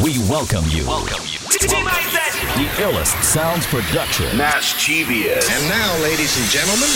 We welcome you. Welcome you. The illest sounds production. Mischievous. And now, ladies and gentlemen,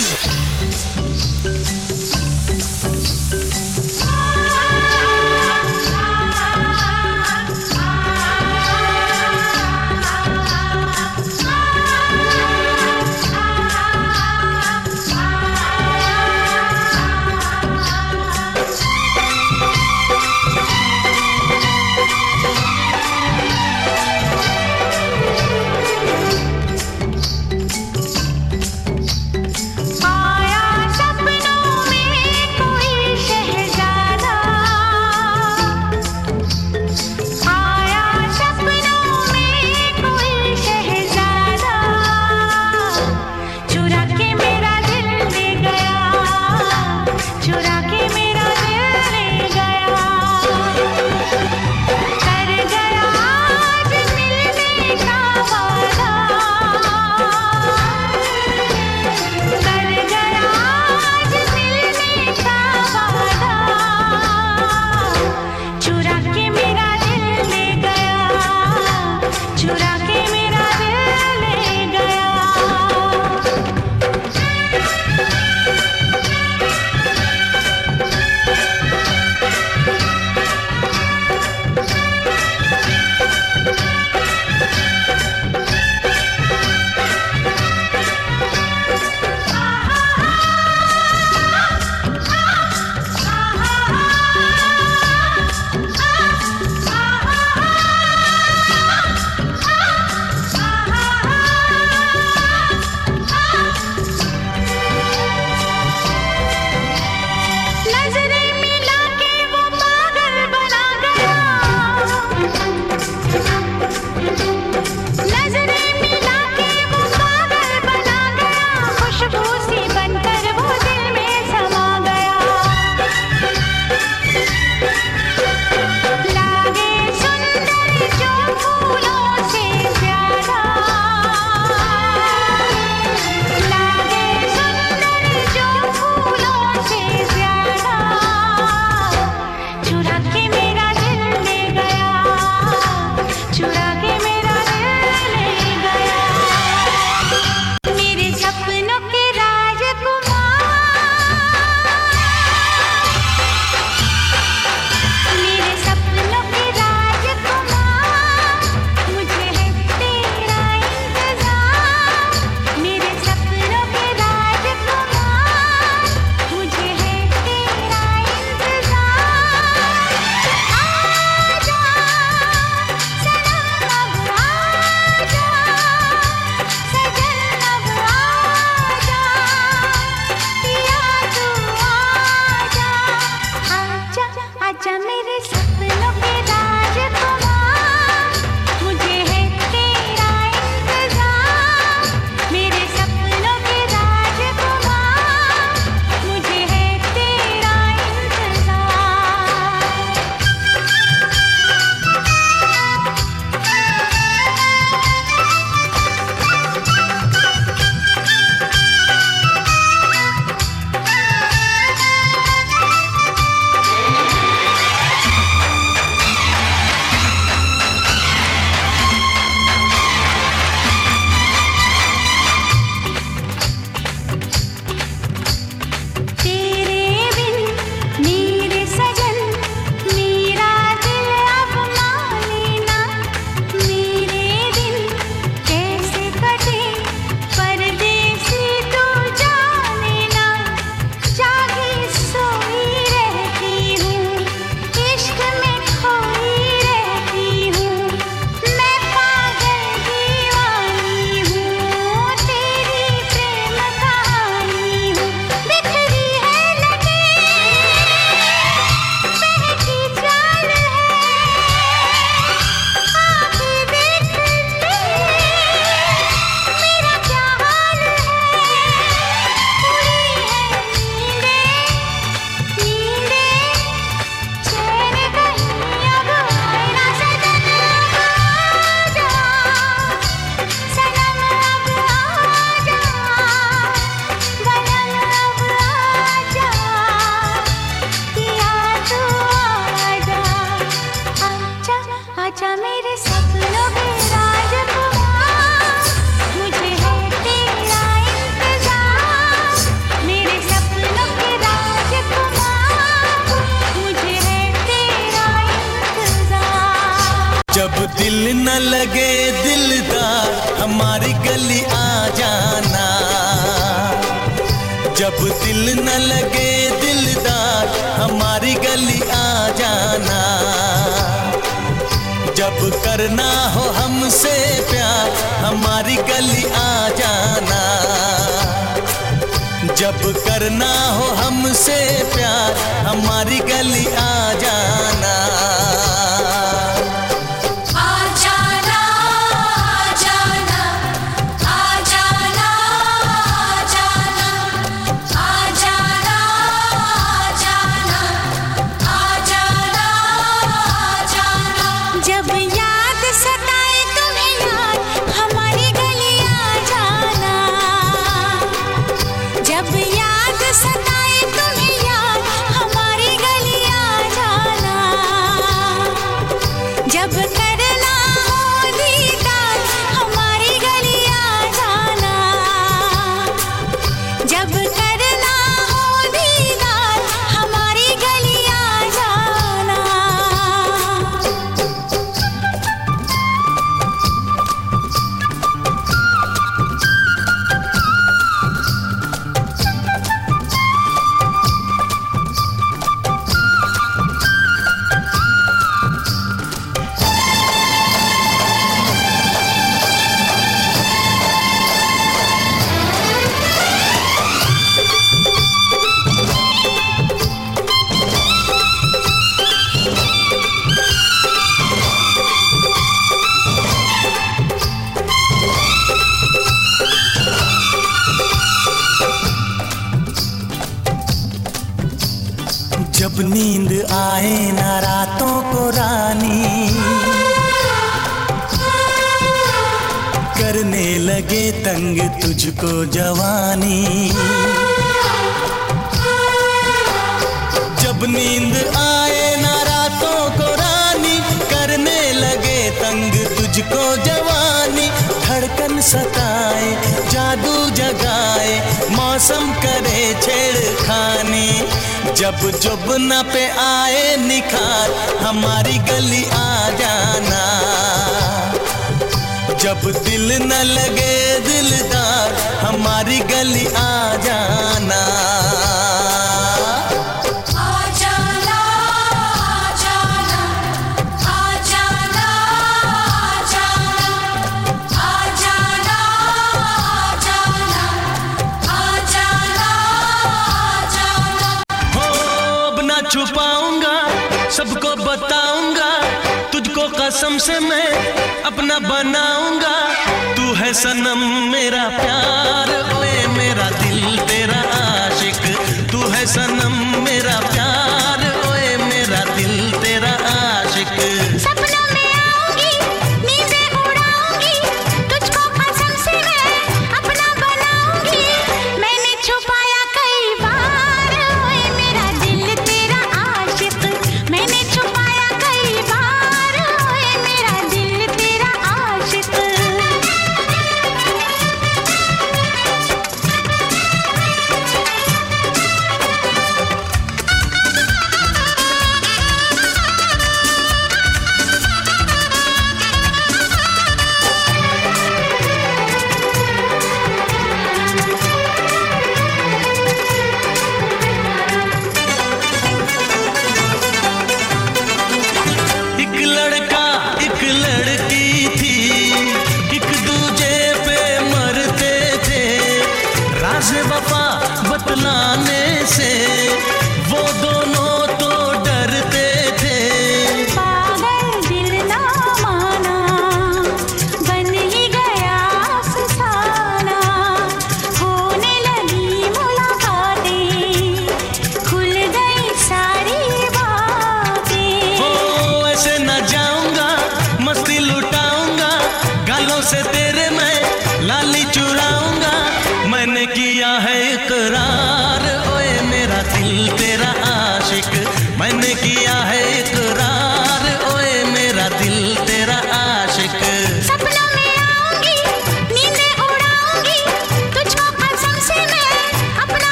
पे आए निखार हमारी गली आ जाना। जब दिल न लगे से मैं अपना बनाऊँगा। तू है सनम मेरा प्यार, ओए मेरा दिल तेरा आशिक। तू है सनम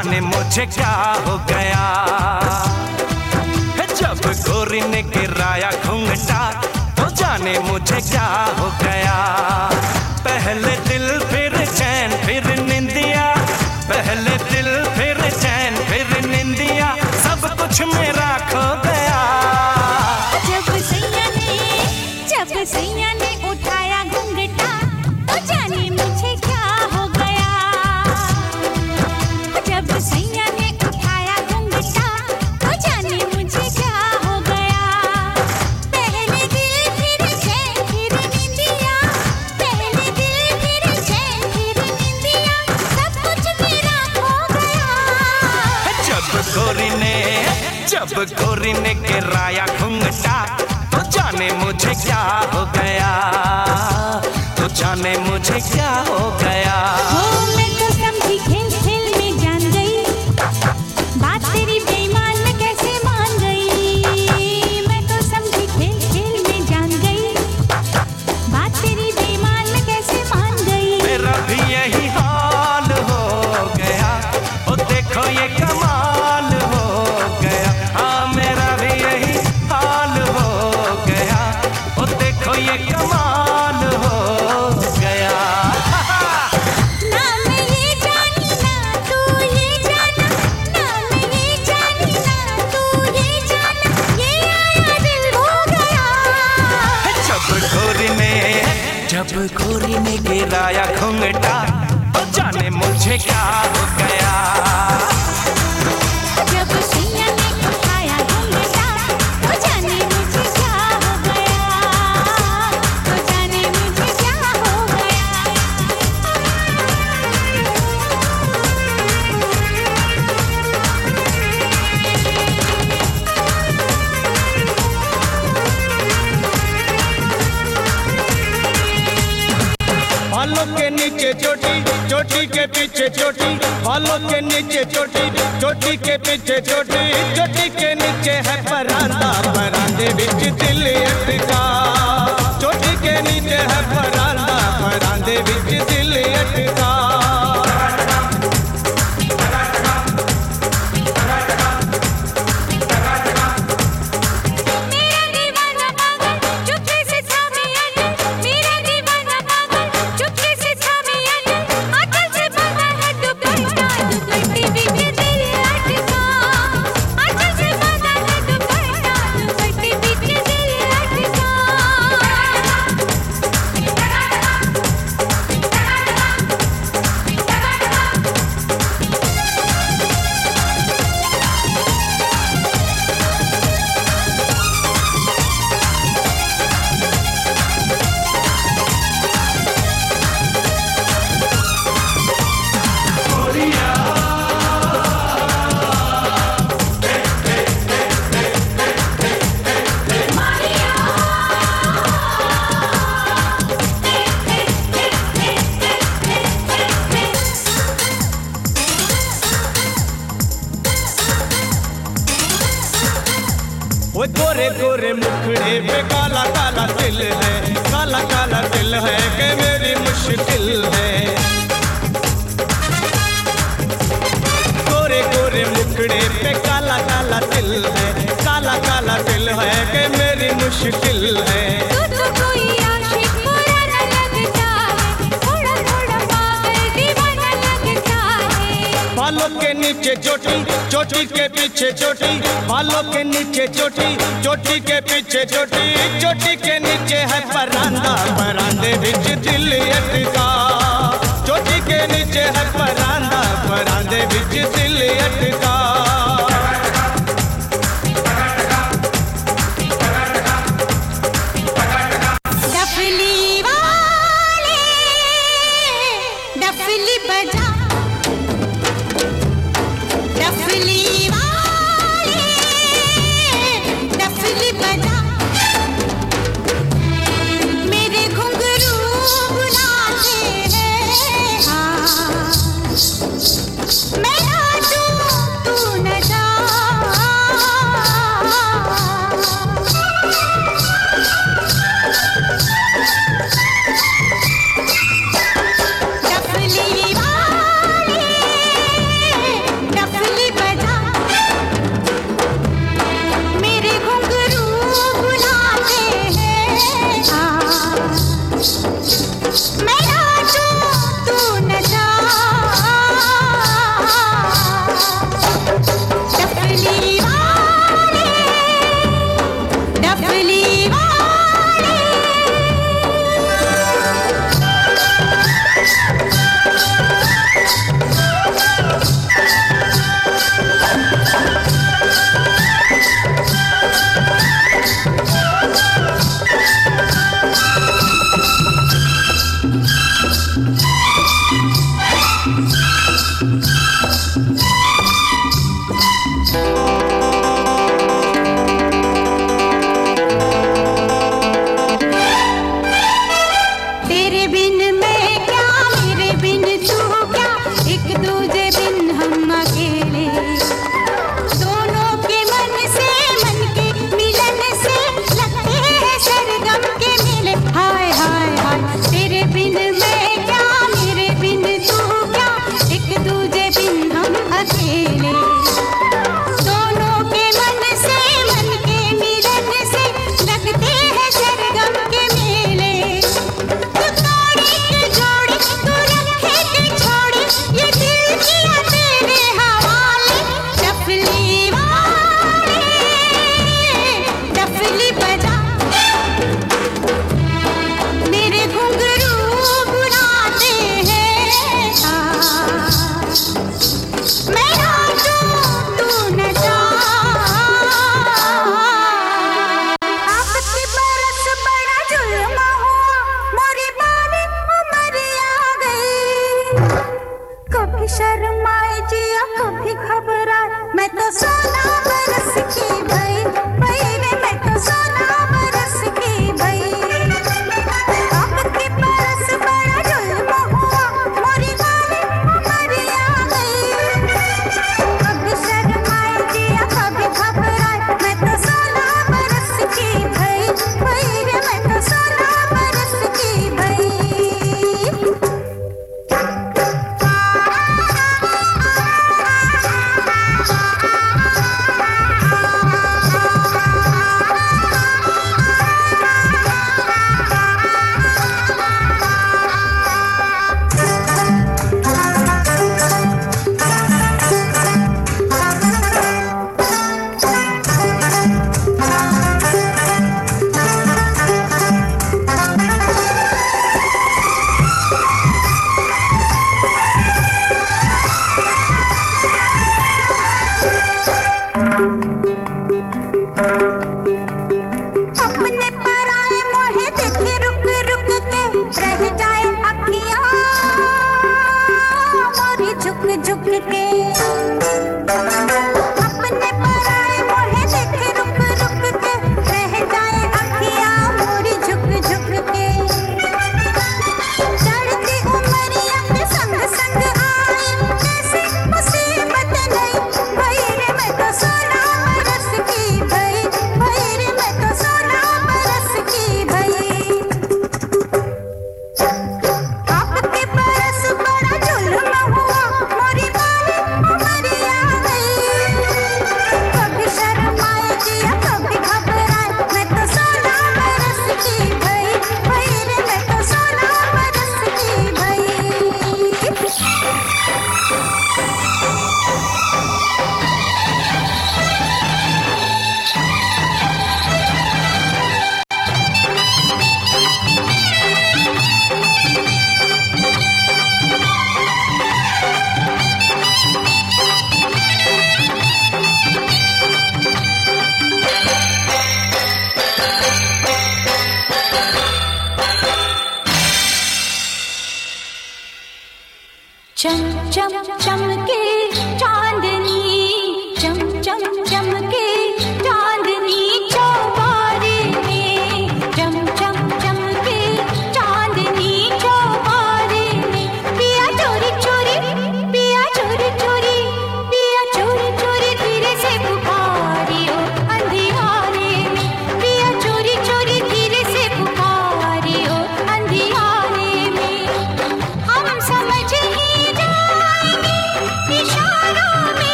जाने मुझे क्या हो गया? जब गोरी ने गिराया घूंघटा तो जाने मुझे क्या हो गया? पहले दिल, फिर चैन, फिर निंदिया। पहले दिल, फिर चैन, फिर निंदिया। सब कुछ मेरा खो गया। जब सैया ने, जब सैया ने गोरी ने गिराया घुंघटा तो जाने मुझे क्या हो गया? तो जाने मुझे क्या हो गया बालों के नीचे चोटी चोटी के पीछे चोटी। बालों के नीचे चोटी चोटी के पीछे चोटी। चोटी के नीचे है परांदा, परांदे बिच दिल अटका। चोटी के नीचे है परांदा, परांदे बिच दिल अटका।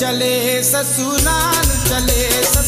चले ससुराल चले ससुराल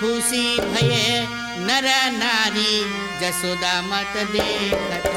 खुशी भये नर नारी जसोदा मत देखत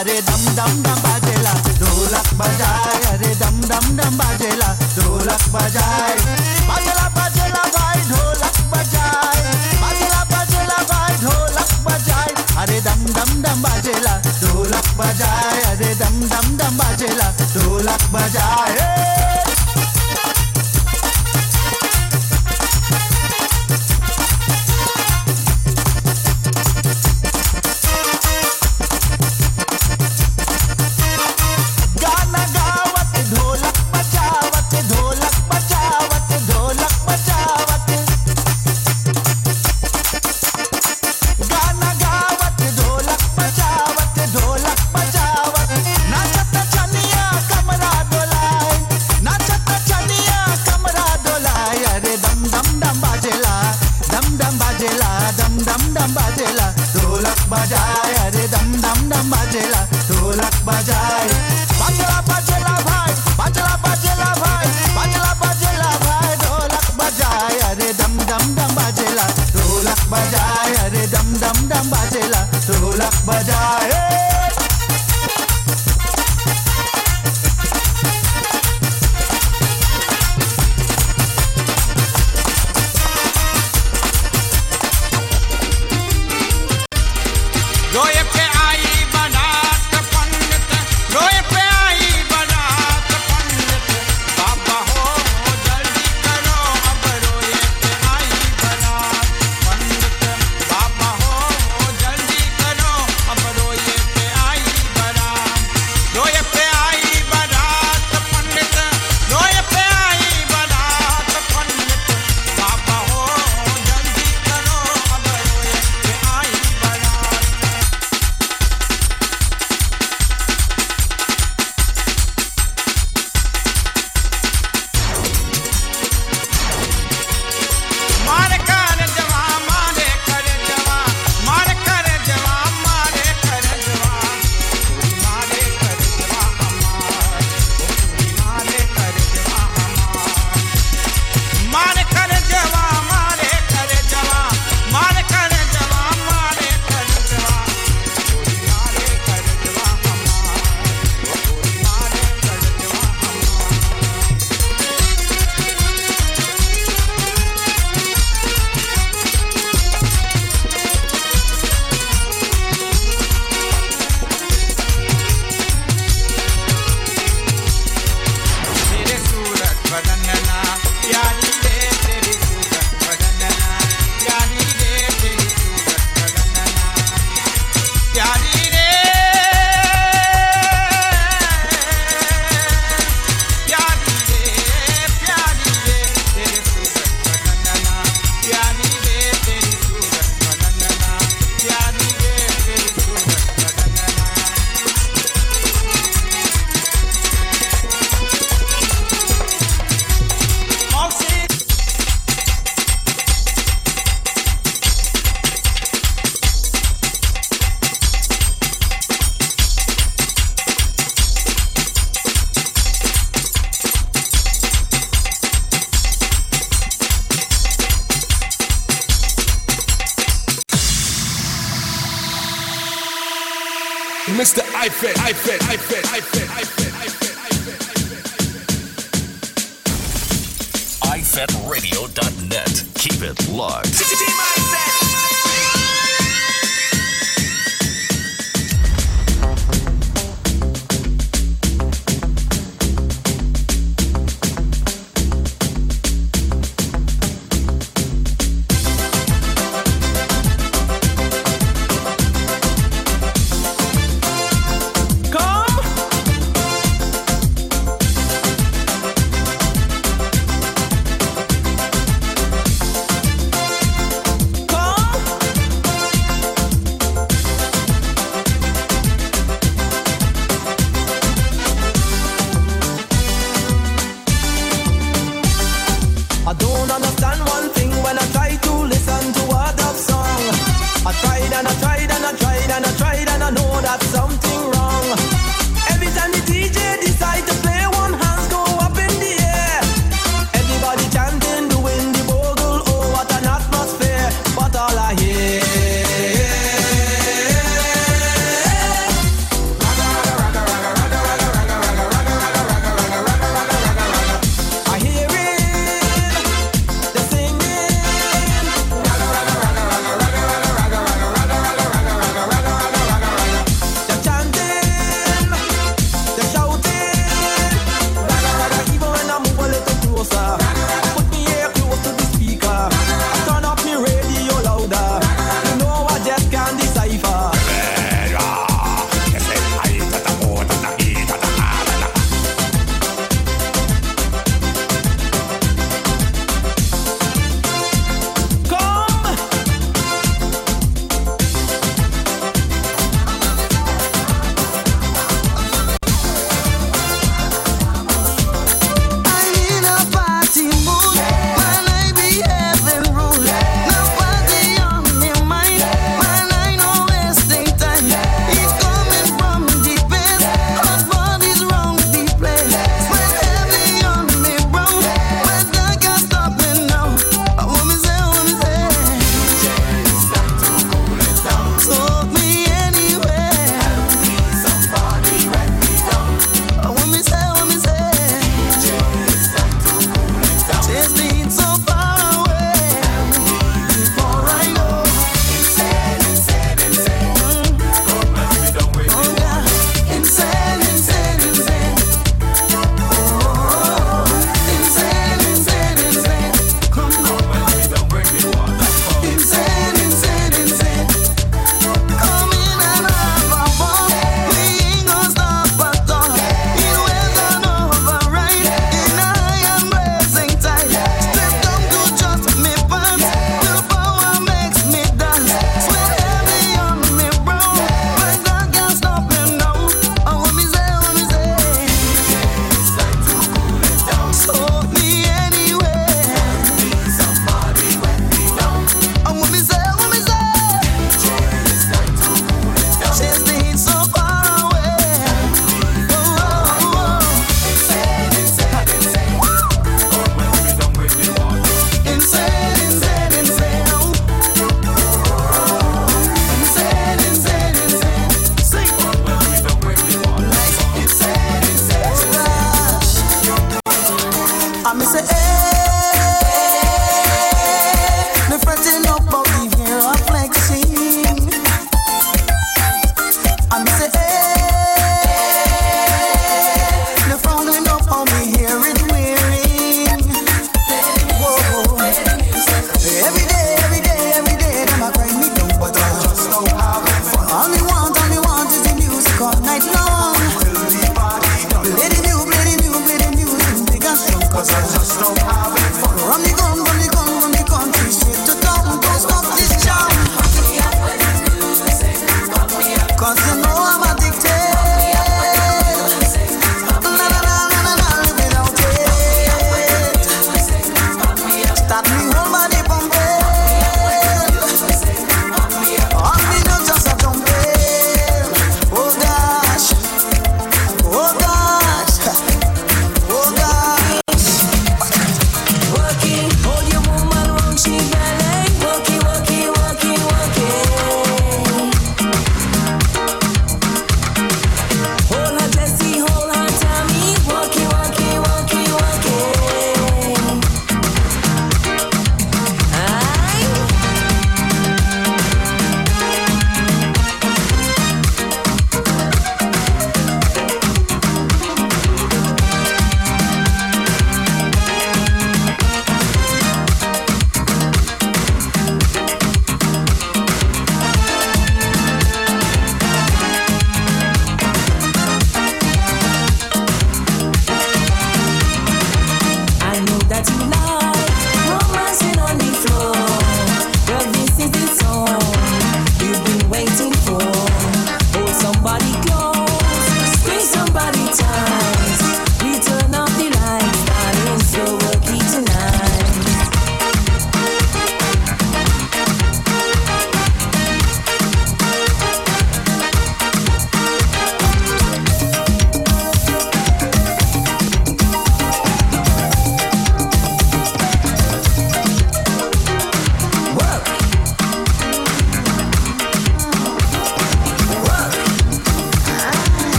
अरे दम दम दम बाजेला, ढोलक बजाए। अरे दम दम दम बाजेला, ढोलक बजाए। बाजेला बाजेला भाई, ढोलक बजाए। बाजेला बाजेला भाई, ढोलक बजाए। अरे दम दम दम बाजेला, ढोलक बजाए। अरे दम दम दम बाजेला, ढोलक बजाए।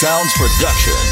Sounds Production.